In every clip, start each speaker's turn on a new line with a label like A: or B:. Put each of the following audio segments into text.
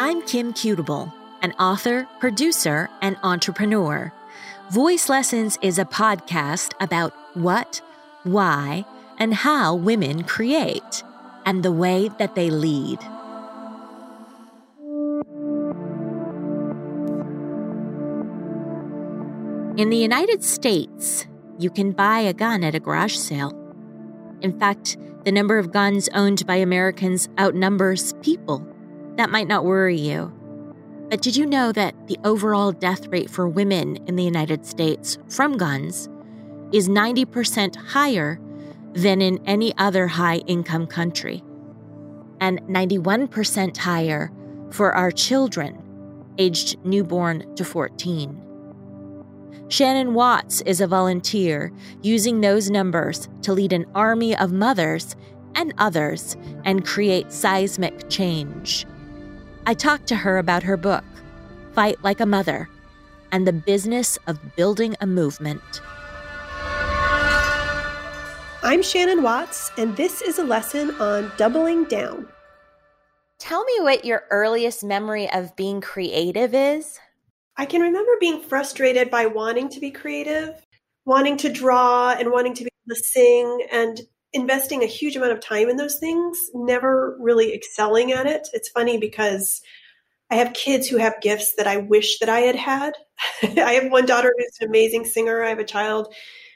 A: I'm Kim Cutable, an author, producer, and entrepreneur. Voice Lessons is a podcast about what, why, and how women create, and the way that they lead. In the United States, you can buy a gun at a garage sale. In fact, the number of guns owned by Americans outnumbers people. That might not worry you. But did you know that the overall death rate for women in the United States from guns is 90% higher than in any other high income country? And 91% higher for our children aged newborn to 14. Shannon Watts is a volunteer using those numbers to lead an army of mothers and others and create seismic change. I talked to her about her book, Fight Like a Mother, and the business of building a movement.
B: I'm Shannon Watts, and this is a lesson on doubling down.
A: Tell me what your earliest memory of being creative is.
B: I can remember being frustrated by wanting to be creative, wanting to draw, and wanting to be able to sing, and investing a huge amount of time in those things, never really excelling at it. It's funny because I have kids who have gifts that I wish that I had had. I have one daughter who's an amazing singer. I have a child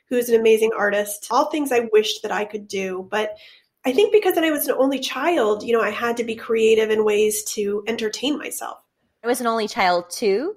B: who's an amazing artist. All things I wished that I could do, but I think because I was an only child, you know, I had to be creative in ways to entertain myself.
A: I was an only child too.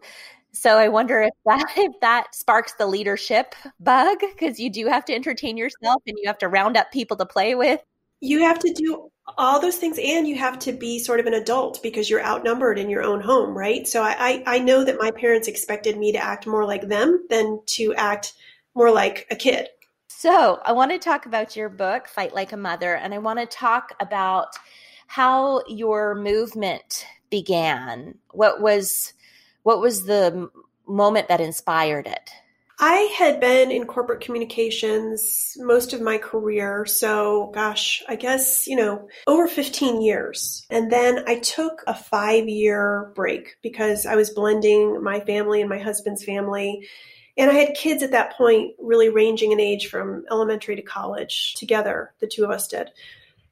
A: So I wonder if that if that sparks the leadership bug because you do have to entertain yourself and you have to round up people to play with.
B: You have to do all those things and you have to be sort of an adult because you're outnumbered in your own home, right? So I, I, I know that my parents expected me to act more like them than to act more like a kid.
A: So I want to talk about your book, Fight Like a Mother, and I want to talk about how your movement began. What was what was the moment that inspired it?
B: I had been in corporate communications most of my career. So, gosh, I guess, you know, over 15 years. And then I took a five year break because I was blending my family and my husband's family. And I had kids at that point, really ranging in age from elementary to college together, the two of us did.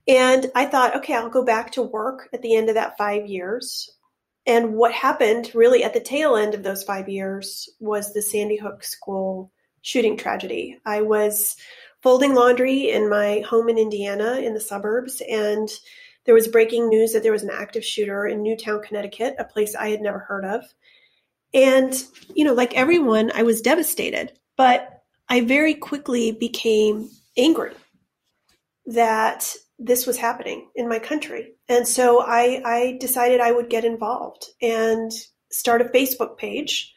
B: And I thought, okay, I'll go back to work at the end of that five years. And what happened really at the tail end of those five years was the Sandy Hook school shooting tragedy. I was folding laundry in my home in Indiana in the suburbs, and there was breaking news that there was an active shooter in Newtown, Connecticut, a place I had never heard of. And, you know, like everyone, I was devastated, but I very quickly became angry that this was happening in my country. And so I, I decided I would get involved and start a Facebook page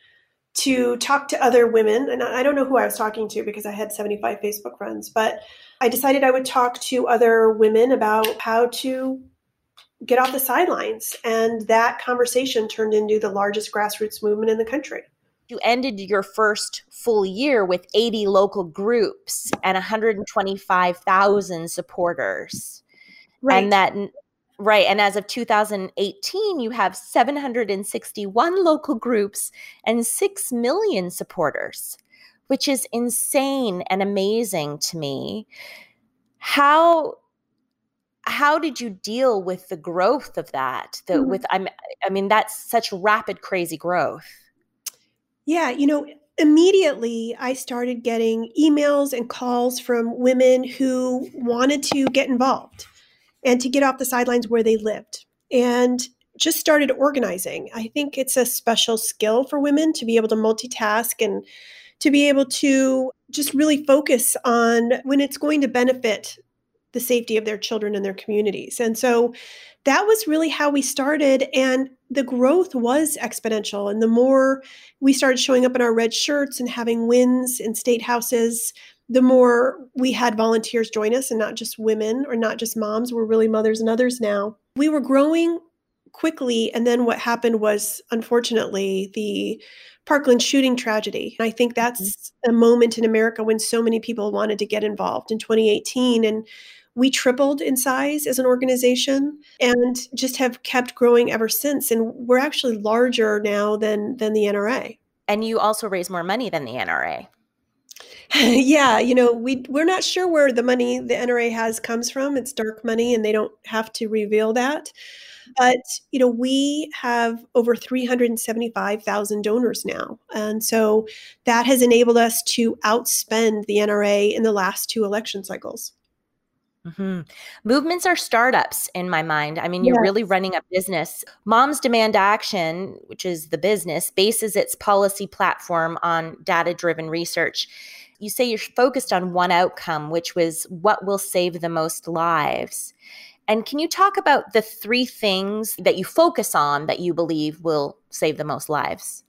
B: to talk to other women. And I don't know who I was talking to because I had 75 Facebook friends, but I decided I would talk to other women about how to get off the sidelines. And that conversation turned into the largest grassroots movement in the country.
A: You ended your first full year with 80 local groups and 125,000 supporters. Right. And that right and as of 2018 you have 761 local groups and 6 million supporters, which is insane and amazing to me. How how did you deal with the growth of that? The mm-hmm. with I'm I mean that's such rapid crazy growth.
B: Yeah, you know, immediately I started getting emails and calls from women who wanted to get involved and to get off the sidelines where they lived and just started organizing. I think it's a special skill for women to be able to multitask and to be able to just really focus on when it's going to benefit the safety of their children and their communities. And so that was really how we started. And the growth was exponential. And the more we started showing up in our red shirts and having wins in state houses, the more we had volunteers join us and not just women or not just moms, we're really mothers and others now. We were growing quickly. And then what happened was, unfortunately, the Parkland shooting tragedy. And I think that's mm-hmm. a moment in America when so many people wanted to get involved in 2018. And we tripled in size as an organization and just have kept growing ever since. And we're actually larger now than than the NRA.
A: And you also raise more money than the NRA.
B: yeah, you know, we we're not sure where the money the NRA has comes from. It's dark money and they don't have to reveal that. But, you know, we have over 375,000 donors now. And so that has enabled us to outspend the NRA in the last two election cycles.
A: Mm-hmm. Movements are startups in my mind. I mean, you're yes. really running a business. Moms Demand Action, which is the business, bases its policy platform on data driven research. You say you're focused on one outcome, which was what will save the most lives. And can you talk about the three things that you focus on that you believe will save the most lives?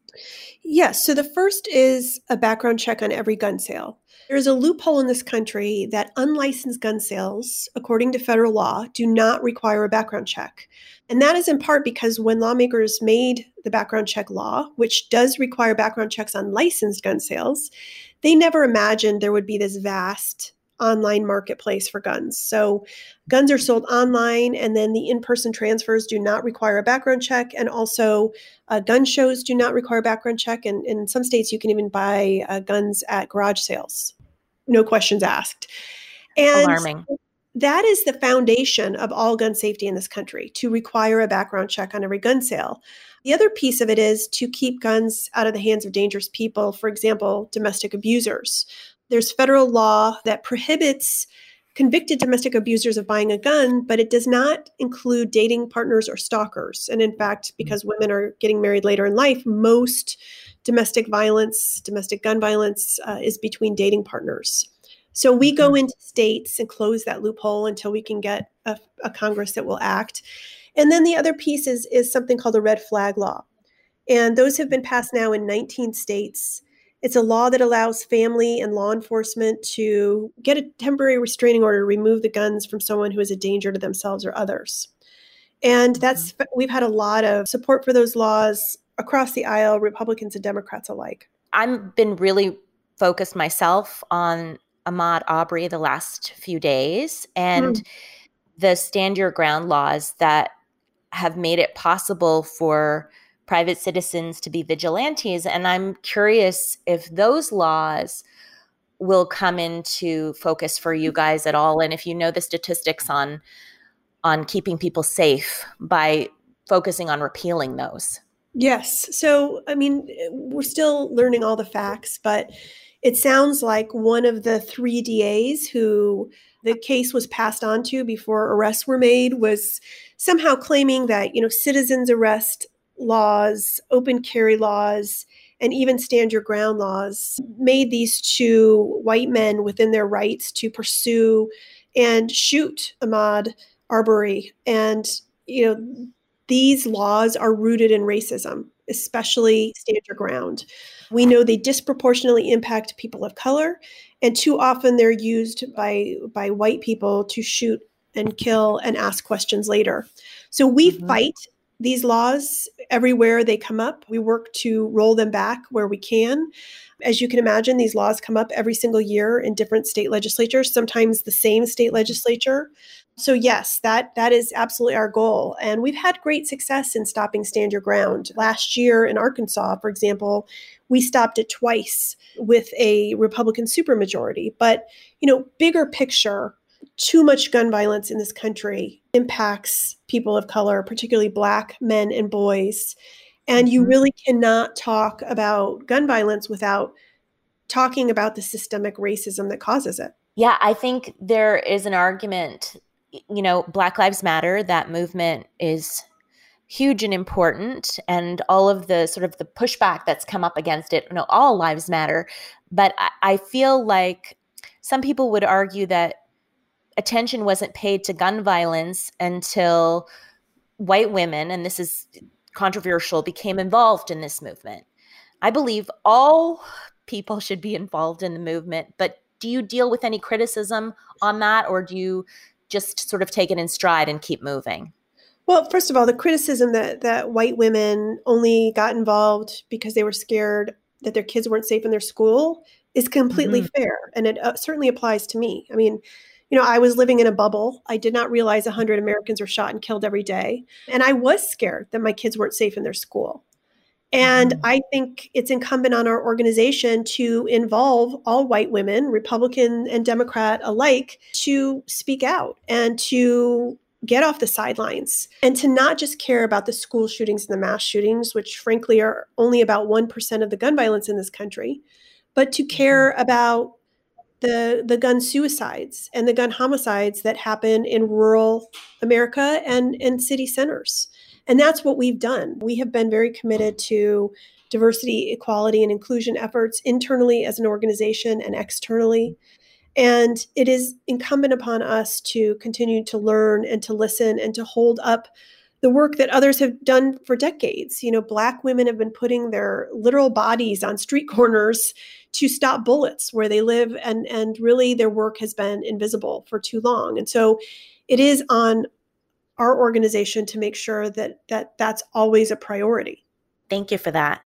B: Yes. So the first is a background check on every gun sale. There's a loophole in this country that unlicensed gun sales, according to federal law, do not require a background check. And that is in part because when lawmakers made the background check law, which does require background checks on licensed gun sales, they never imagined there would be this vast online marketplace for guns. So guns are sold online, and then the in person transfers do not require a background check. And also, uh, gun shows do not require a background check. And in some states, you can even buy uh, guns at garage sales, no questions asked. And
A: Alarming.
B: That is the foundation of all gun safety in this country to require a background check on every gun sale. The other piece of it is to keep guns out of the hands of dangerous people, for example, domestic abusers. There's federal law that prohibits convicted domestic abusers of buying a gun, but it does not include dating partners or stalkers. And in fact, mm-hmm. because women are getting married later in life, most domestic violence, domestic gun violence, uh, is between dating partners. So we go mm-hmm. into states and close that loophole until we can get a, a Congress that will act. And then the other piece is, is something called the red flag law. And those have been passed now in 19 states. It's a law that allows family and law enforcement to get a temporary restraining order to remove the guns from someone who is a danger to themselves or others. And mm-hmm. that's we've had a lot of support for those laws across the aisle, Republicans and Democrats alike.
A: I've been really focused myself on Ahmaud Arbery the last few days and mm. the stand your ground laws that have made it possible for private citizens to be vigilantes. And I'm curious if those laws will come into focus for you guys at all and if you know the statistics on on keeping people safe by focusing on repealing those
B: yes so i mean we're still learning all the facts but it sounds like one of the three das who the case was passed on to before arrests were made was somehow claiming that you know citizens arrest laws, open carry laws, and even stand your ground laws made these two white men within their rights to pursue and shoot Ahmaud Arbery. And, you know, these laws are rooted in racism, especially stand your ground. We know they disproportionately impact people of color, and too often they're used by, by white people to shoot and kill and ask questions later. So we mm-hmm. fight these laws everywhere they come up. We work to roll them back where we can. As you can imagine, these laws come up every single year in different state legislatures, sometimes the same state legislature. So yes, that that is absolutely our goal. And we've had great success in stopping stand your ground. Last year in Arkansas, for example, we stopped it twice with a Republican supermajority. But, you know, bigger picture, too much gun violence in this country impacts people of color, particularly Black men and boys. And you mm-hmm. really cannot talk about gun violence without talking about the systemic racism that causes it.
A: Yeah, I think there is an argument, you know, Black Lives Matter, that movement is huge and important and all of the sort of the pushback that's come up against it you know all lives matter but I, I feel like some people would argue that attention wasn't paid to gun violence until white women, and this is controversial, became involved in this movement. I believe all people should be involved in the movement, but do you deal with any criticism on that, or do you just sort of take it in stride and keep moving?
B: Well, first of all, the criticism that that white women only got involved because they were scared that their kids weren't safe in their school is completely mm-hmm. fair, and it uh, certainly applies to me. I mean, you know, I was living in a bubble. I did not realize 100 Americans were shot and killed every day. And I was scared that my kids weren't safe in their school. And mm-hmm. I think it's incumbent on our organization to involve all white women, Republican and Democrat alike, to speak out and to get off the sidelines and to not just care about the school shootings and the mass shootings, which frankly are only about 1% of the gun violence in this country, but to care mm-hmm. about the the gun suicides and the gun homicides that happen in rural America and in city centers. And that's what we've done. We have been very committed to diversity, equality, and inclusion efforts internally as an organization and externally. And it is incumbent upon us to continue to learn and to listen and to hold up the work that others have done for decades. You know, Black women have been putting their literal bodies on street corners to stop bullets where they live, and, and really their work has been invisible for too long. And so it is on our organization to make sure that, that that's always a priority.
A: Thank you for that.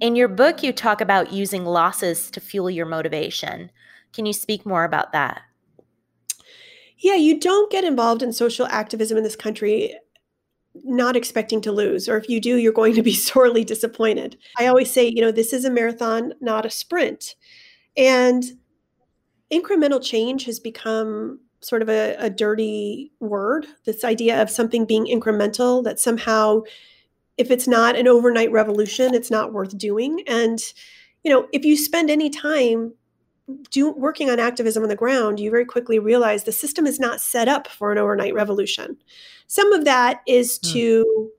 A: In your book, you talk about using losses to fuel your motivation. Can you speak more about that?
B: Yeah, you don't get involved in social activism in this country not expecting to lose, or if you do, you're going to be sorely disappointed. I always say, you know, this is a marathon, not a sprint. And incremental change has become sort of a, a dirty word. This idea of something being incremental, that somehow if it's not an overnight revolution, it's not worth doing. And, you know, if you spend any time do working on activism on the ground, you very quickly realize the system is not set up for an overnight revolution. Some of that is mm. to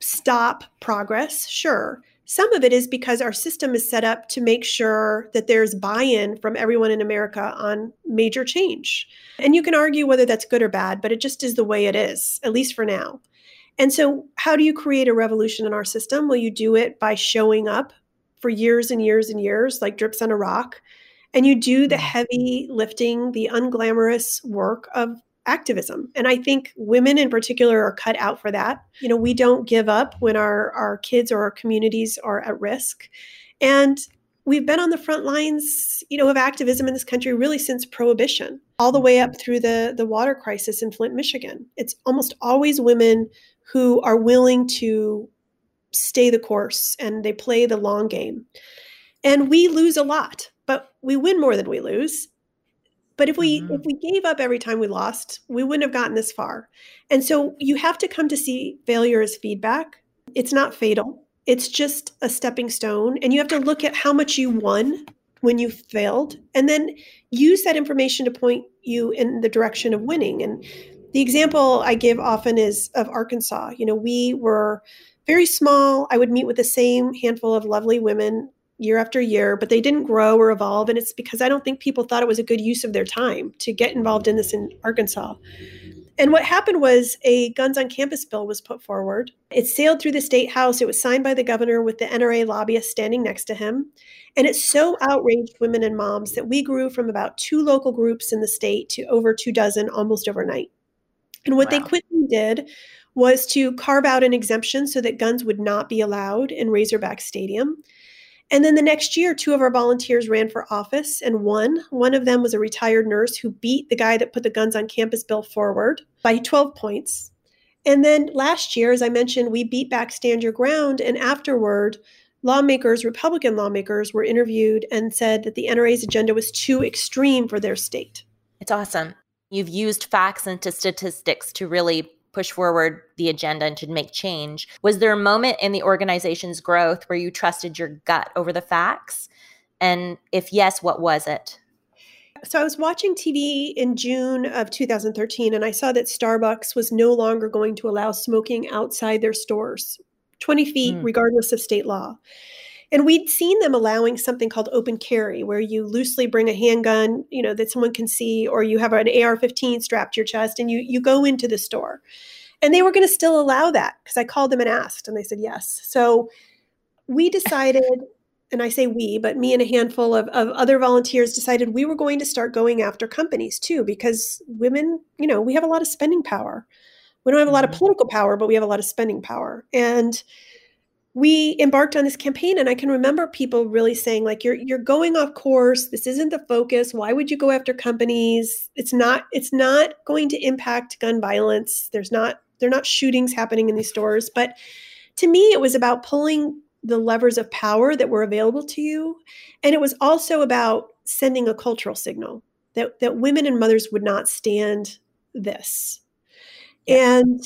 B: stop progress, sure. Some of it is because our system is set up to make sure that there's buy in from everyone in America on major change. And you can argue whether that's good or bad, but it just is the way it is, at least for now. And so, how do you create a revolution in our system? Well, you do it by showing up for years and years and years, like drips on a rock. And you do the mm. heavy lifting, the unglamorous work of activism. And I think women in particular are cut out for that. You know, we don't give up when our, our kids or our communities are at risk. And we've been on the front lines, you know, of activism in this country really since prohibition, all the way up through the the water crisis in Flint, Michigan. It's almost always women who are willing to stay the course and they play the long game. And we lose a lot, we win more than we lose. But if we mm-hmm. if we gave up every time we lost, we wouldn't have gotten this far. And so you have to come to see failure as feedback. It's not fatal. It's just a stepping stone and you have to look at how much you won when you failed and then use that information to point you in the direction of winning and the example I give often is of Arkansas. You know, we were very small. I would meet with the same handful of lovely women year after year, but they didn't grow or evolve. And it's because I don't think people thought it was a good use of their time to get involved in this in Arkansas. And what happened was a guns on campus bill was put forward. It sailed through the state house. It was signed by the governor with the NRA lobbyist standing next to him. And it so outraged women and moms that we grew from about two local groups in the state to over two dozen almost overnight. And what wow. they quickly did was to carve out an exemption so that guns would not be allowed in Razorback Stadium. And then the next year, two of our volunteers ran for office and won. One of them was a retired nurse who beat the guy that put the guns on campus bill forward by 12 points. And then last year, as I mentioned, we beat back Stand Your Ground. And afterward, lawmakers, Republican lawmakers, were interviewed and said that the NRA's agenda was too extreme for their state.
A: It's awesome. You've used facts and statistics to really push forward the agenda and to make change. Was there a moment in the organization's growth where you trusted your gut over the facts? And if yes, what was it?
B: So I was watching TV in June of 2013 and I saw that Starbucks was no longer going to allow smoking outside their stores, 20 feet, mm. regardless of state law. And we'd seen them allowing something called open carry, where you loosely bring a handgun, you know, that someone can see, or you have an AR-15 strapped to your chest, and you you go into the store. And they were going to still allow that because I called them and asked, and they said yes. So we decided, and I say we, but me and a handful of, of other volunteers decided we were going to start going after companies too, because women, you know, we have a lot of spending power. We don't have a lot of mm-hmm. political power, but we have a lot of spending power. And we embarked on this campaign and i can remember people really saying like you're you're going off course. This isn't the focus. Why would you go after companies? It's not it's not going to impact gun violence. There's not they're not shootings happening in these stores. But to me it was about pulling the levers of power that were available to you and it was also about sending a cultural signal that that women and mothers would not stand this. And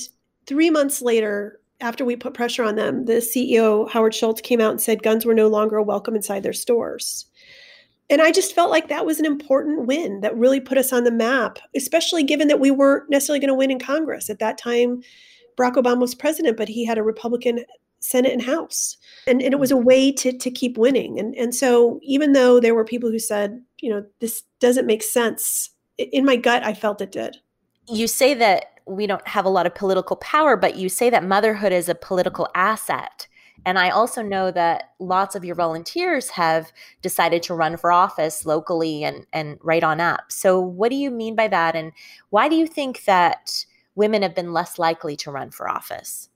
B: 3 months later after we put pressure on them, the CEO, Howard Schultz, came out and said guns were no longer welcome inside their stores. And I just felt like that was an important win that really put us on the map, especially given that we weren't necessarily going to win in Congress. At that time, Barack Obama was president, but he had a Republican Senate and House. And, and it was a way to, to keep winning. And, and so even though there were people who said, you know, this doesn't make sense, in my gut, I felt it did.
A: You say that we don't have a lot of political power, but you say that motherhood is a political asset. And I also know that lots of your volunteers have decided to run for office locally and, and right on up. So, what do you mean by that? And why do you think that women have been less likely to run for office?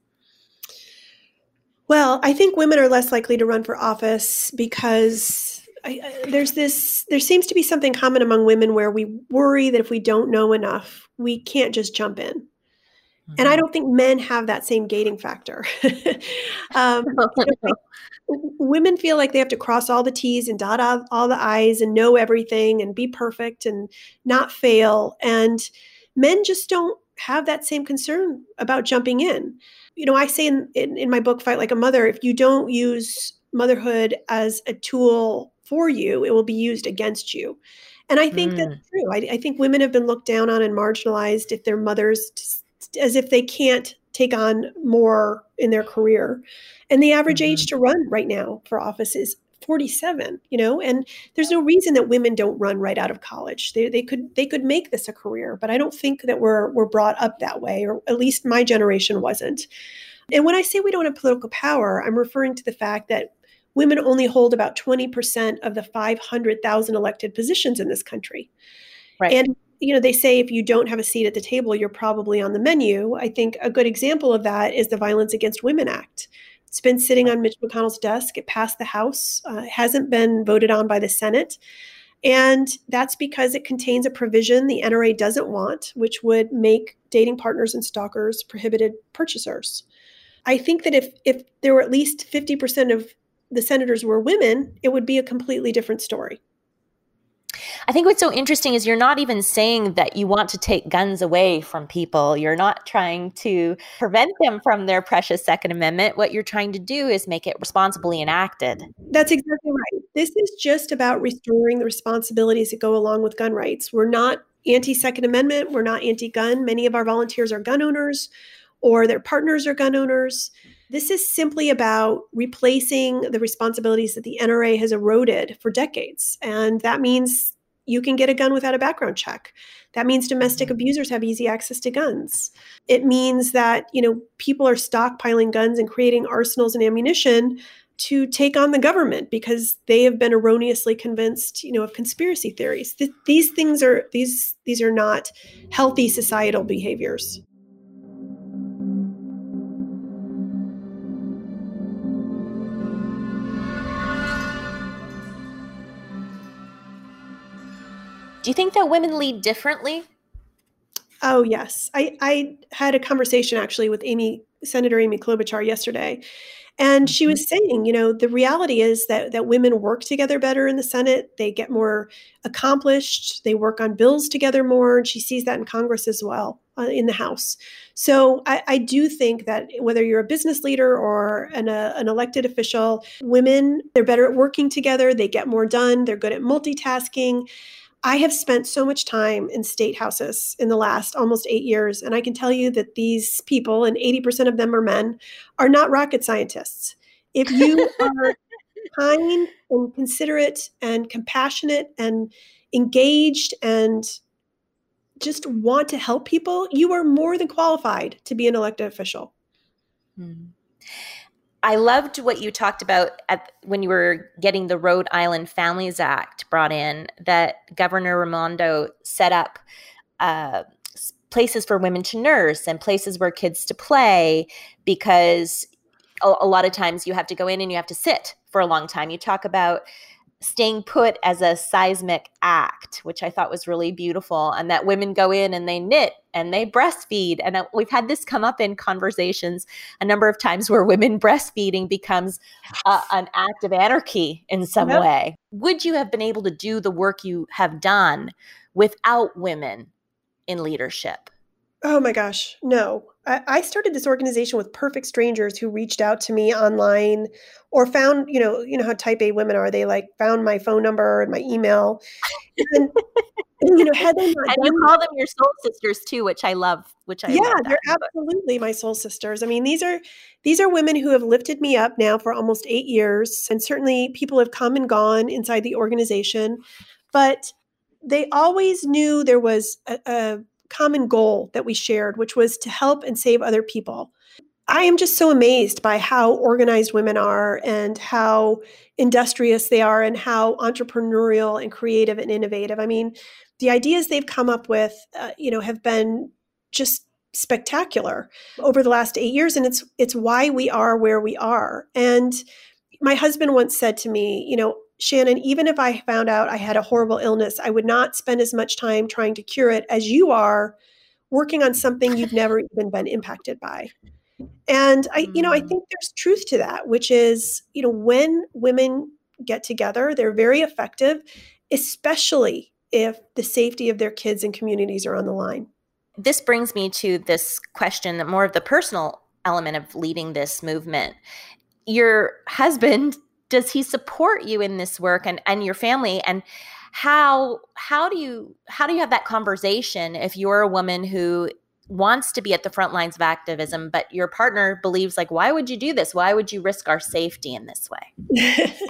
B: Well, I think women are less likely to run for office because I, I, there's this, there seems to be something common among women where we worry that if we don't know enough, we can't just jump in. Mm-hmm. And I mm-hmm. don't think men have that same gating factor. um, you know, women feel like they have to cross all the T's and dot all the I's and know everything and be perfect and not fail. And men just don't have that same concern about jumping in. You know, I say in, in, in my book, Fight Like a Mother, if you don't use motherhood as a tool for you, it will be used against you. And I think mm. that's true. I, I, think women have been looked down on and marginalized if they're mothers, as if they can't take on more in their career. And the average mm-hmm. age to run right now for office is 47 you know and there's no reason that women don't run right out of college they, they could they could make this a career but i don't think that we're we're brought up that way or at least my generation wasn't and when i say we don't have political power i'm referring to the fact that women only hold about 20% of the 500,000 elected positions in this country. Right. And you know, they say if you don't have a seat at the table, you're probably on the menu. I think a good example of that is the Violence Against Women Act. It's been sitting on Mitch McConnell's desk. It passed the House, uh, hasn't been voted on by the Senate. And that's because it contains a provision the NRA doesn't want, which would make dating partners and stalkers prohibited purchasers. I think that if if there were at least 50% of the senators were women, it would be a completely different story.
A: I think what's so interesting is you're not even saying that you want to take guns away from people. You're not trying to prevent them from their precious Second Amendment. What you're trying to do is make it responsibly enacted.
B: That's exactly right. This is just about restoring the responsibilities that go along with gun rights. We're not anti Second Amendment, we're not anti gun. Many of our volunteers are gun owners or their partners are gun owners. This is simply about replacing the responsibilities that the NRA has eroded for decades. And that means you can get a gun without a background check. That means domestic mm-hmm. abusers have easy access to guns. It means that, you know, people are stockpiling guns and creating arsenals and ammunition to take on the government because they have been erroneously convinced, you know, of conspiracy theories. Th- these things are these these are not healthy societal behaviors.
A: Do you think that women lead differently?
B: Oh, yes. I, I had a conversation actually with Amy, Senator Amy Klobuchar yesterday. And she was mm-hmm. saying, you know, the reality is that that women work together better in the Senate. They get more accomplished. They work on bills together more. And she sees that in Congress as well, uh, in the House. So I, I, do think that whether you're a business leader or an, uh, an elected official, women they're better at working together. They get more done. They're good at multitasking. I have spent so much time in state houses in the last almost eight years, and I can tell you that these people, and 80% of them are men, are not rocket scientists. If you are kind and considerate and compassionate and engaged and just want to help people, you are more than qualified to be an elected official.
A: Hmm. I loved what you talked about at, when you were getting the Rhode Island Families Act brought in, that Governor Raimondo set up uh, places for women to nurse and places where kids to play because a, a lot of times you have to go in and you have to sit for a long time. You talk about staying put as a seismic act, which I thought was really beautiful, and that women go in and they knit and they breastfeed. And we've had this come up in conversations a number of times where women breastfeeding becomes uh, an act of anarchy in some yep. way. Would you have been able to do the work you have done without women in leadership?
B: Oh my gosh, no. I, started this organization with perfect strangers who reached out to me online or found, you know, you know how type A women are. They like found my phone number and my email. And,
A: you know, had they not and you call them your soul sisters too, which I love. Which I
B: yeah, they're absolutely my soul sisters. I mean, these are these are women who have lifted me up now for almost eight years, and certainly people have come and gone inside the organization, but they always knew there was a, a common goal that we shared, which was to help and save other people. I am just so amazed by how organized women are and how industrious they are and how entrepreneurial and creative and innovative. I mean, the ideas they've come up with, uh, you know, have been just spectacular over the last 8 years and it's it's why we are where we are. And my husband once said to me, you know, Shannon, even if I found out I had a horrible illness, I would not spend as much time trying to cure it as you are working on something you've never even been impacted by. And I, you know, I mm. think there's truth to that, which is, you know, when women get together, they're very effective, especially if the safety of their kids and communities are on the line.
A: This brings me to this question, that more of the personal element of leading this movement. Your husband does he support you in this work and and your family? And how how do you how do you have that conversation if you're a woman who wants to be at the front lines of activism but your partner believes like why would you do this? Why would you risk our safety in this way?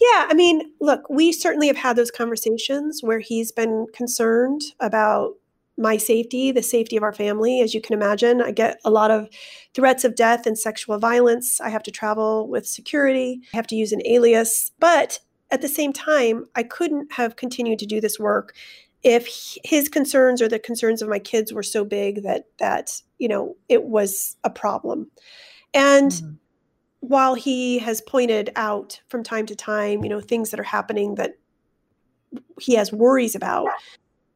B: Yeah i mean look we certainly have had those conversations where he's been concerned about my safety, the safety of our family. As you can imagine, I get a lot of threats of death and sexual violence. I have to travel with security, I have to use an alias. But at the same time, I couldn't have continued to do this work if his concerns or the concerns of my kids were so big that that you know it was a problem and mm-hmm. while he has pointed out from time to time you know things that are happening that he has worries about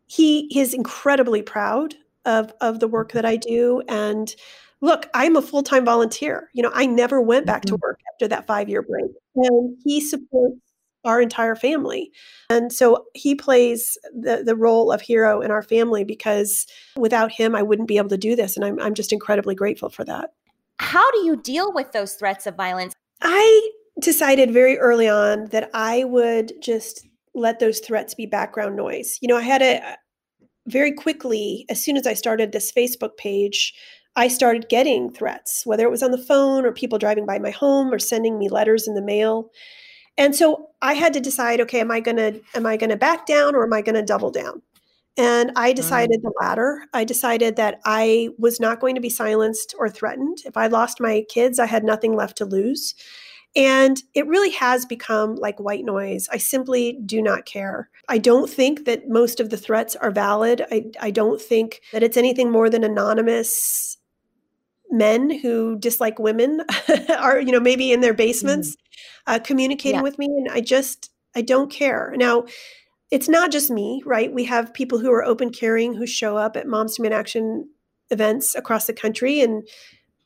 B: he is incredibly proud of of the work that I do and look I'm a full-time volunteer you know I never went back to mm-hmm. work after that 5 year break and he supports our entire family and so he plays the the role of hero in our family because without him I wouldn't be able to do this and I'm I'm just incredibly grateful for that
A: how do you deal with those threats of violence
B: I decided very early on that I would just let those threats be background noise. You know, I had a very quickly, as soon as I started this Facebook page, I started getting threats, whether it was on the phone or people driving by my home or sending me letters in the mail. And so I had to decide, okay, am I gonna am I gonna back down or am I gonna double down? And I decided mm. the latter. I decided that I was not going to be silenced or threatened. If I lost my kids, I had nothing left to lose. And it really has become like white noise. I simply do not care. I don't think that most of the threats are valid. I, I don't think that it's anything more than anonymous men who dislike women are, you know, maybe in their basements mm. uh, communicating yeah. with me. And I just, I don't care. Now, it's not just me, right? We have people who are open carrying who show up at Moms Demand Action events across the country and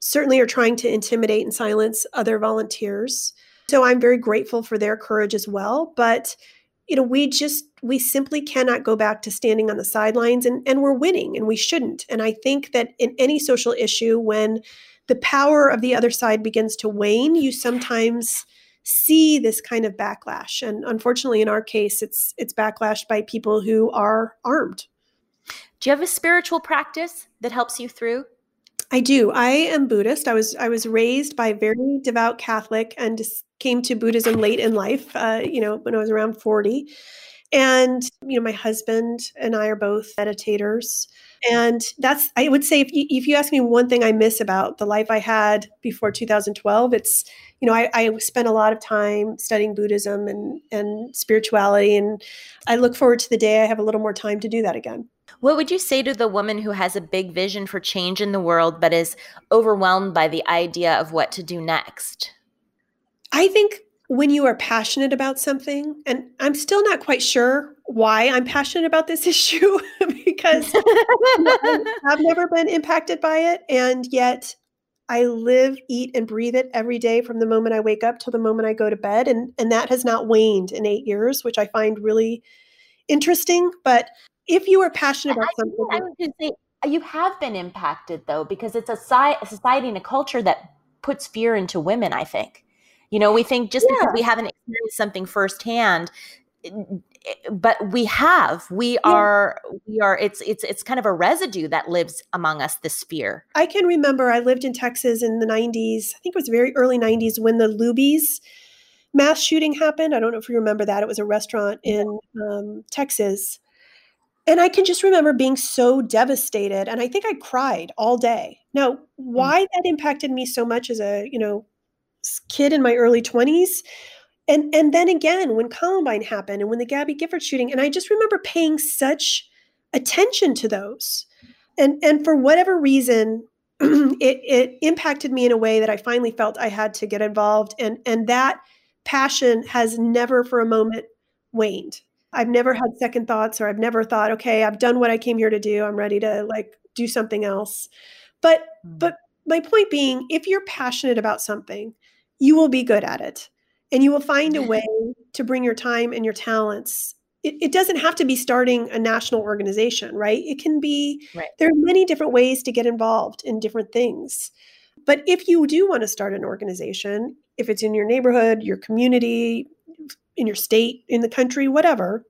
B: certainly are trying to intimidate and silence other volunteers. So I'm very grateful for their courage as well. But you know, we just we simply cannot go back to standing on the sidelines and, and we're winning and we shouldn't. And I think that in any social issue, when the power of the other side begins to wane, you sometimes see this kind of backlash. And unfortunately, in our case, it's it's backlash by people who are armed.
A: Do you have a spiritual practice that helps you through
B: I do. I am Buddhist. I was I was raised by a very devout Catholic and came to Buddhism late in life. Uh, you know, when I was around forty, And, you know, my husband and I are both meditators. And that's, I would say, if you, if you ask me one thing I miss about the life I had before 2012, it's, you know, I, I spent a lot of time studying Buddhism and, and spirituality. And I look forward to the day I have a little more time to do that again.
A: What would you say to the woman who has a big vision for change in the world, but is overwhelmed by the idea of what to do next?
B: I think when you are passionate about something, and I'm still not quite sure why I'm passionate about this issue because I've never been impacted by it. And yet I live, eat, and breathe it every day from the moment I wake up till the moment I go to bed. And, and that has not waned in eight years, which I find really interesting. But if you are passionate about I, something, I
A: would just say uh, you have been impacted though, because it's a, a society and a culture that puts fear into women, I think. You know, we think just yeah. because we haven't experienced something firsthand, uh, uh, but we have we yeah. are we are it's it's it's kind of a residue that lives among us this fear
B: i can remember i lived in texas in the 90s i think it was very early 90s when the Luby's mass shooting happened i don't know if you remember that it was a restaurant in um, texas and i can just remember being so devastated and i think i cried all day. Now hmm. why that impacted me so much as a you know kid in my early 20s and and then again when columbine happened and when the gabby gifford shooting and i just remember paying such attention to those. And and for whatever reason it it impacted me in a way that i finally felt i had to get involved and and that passion has never for a moment waned i've never had second thoughts or i've never thought okay i've done what i came here to do i'm ready to like do something else but mm. but my point being if you're passionate about something you will be good at it and you will find a way to bring your time and your talents it, it, doesn't have to be starting a national organization right it can be right. there are many different ways to get involved in different things but if you do want to start an organization if it's in your neighborhood your community in your state in the country whatever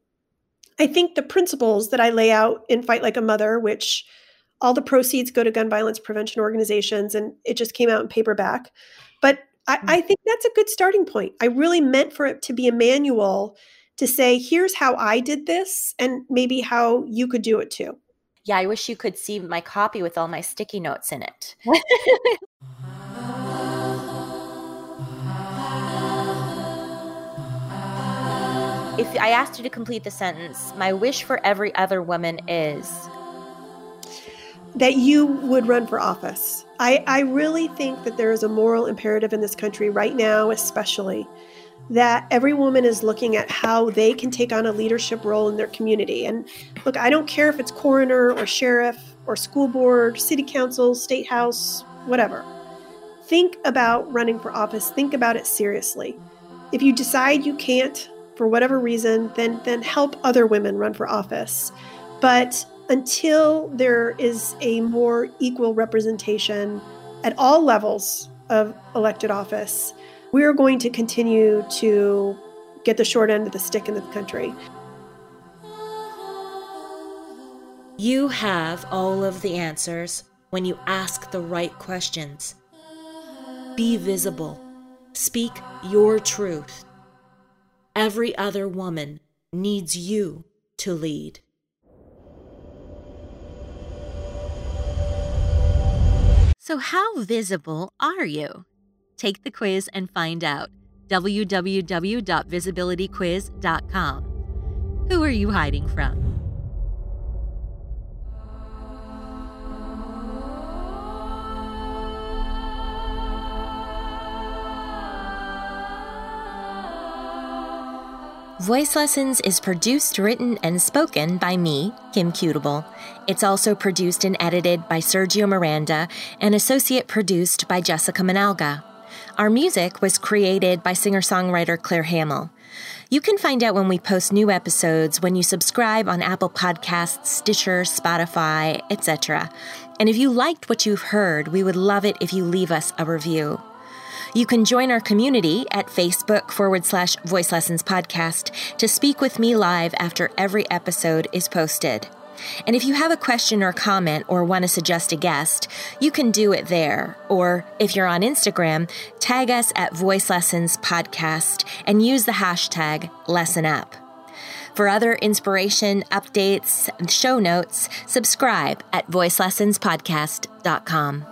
B: i think the principles that i lay out in fight like a mother which all the proceeds go to gun violence prevention organizations and it just came out in paperback but I, mm. I think that's a good starting point. I really meant for it to be a manual to say, here's how I did this, and maybe how you could do it too.
A: Yeah, I wish you could see my copy with all my sticky notes in it. if I asked you to complete the sentence, my wish for every other woman is
B: that you would run for office. I, I really think that there is a moral imperative in this country right now, especially, that every woman is looking at how they can take on a leadership role in their community. And look, I don't care if it's coroner or sheriff or school board, city council, state house, whatever. Think about running for office, think about it seriously. If you decide you can't for whatever reason, then then help other women run for office. But until there is a more equal representation at all levels of elected office, we are going to continue to get the short end of the stick in the country.
A: You have all of the answers when you ask the right questions. Be visible. Speak your truth. Every other woman needs you to lead. So, how visible are you? Take the quiz and find out. www.visibilityquiz.com. Who are you hiding from? Voice Lessons is produced, written, and spoken by me, Kim Cutable. It's also produced and edited by Sergio Miranda and associate produced by Jessica Manalga. Our music was created by singer songwriter Claire Hamill. You can find out when we post new episodes when you subscribe on Apple Podcasts, Stitcher, Spotify, etc. And if you liked what you've heard, we would love it if you leave us a review. You can join our community at Facebook forward slash voice lessons podcast to speak with me live after every episode is posted. And if you have a question or comment or want to suggest a guest, you can do it there. Or if you're on Instagram, tag us at Voice Lessons Podcast and use the hashtag Lesson Up. For other inspiration, updates, and show notes, subscribe at voicelessonspodcast.com.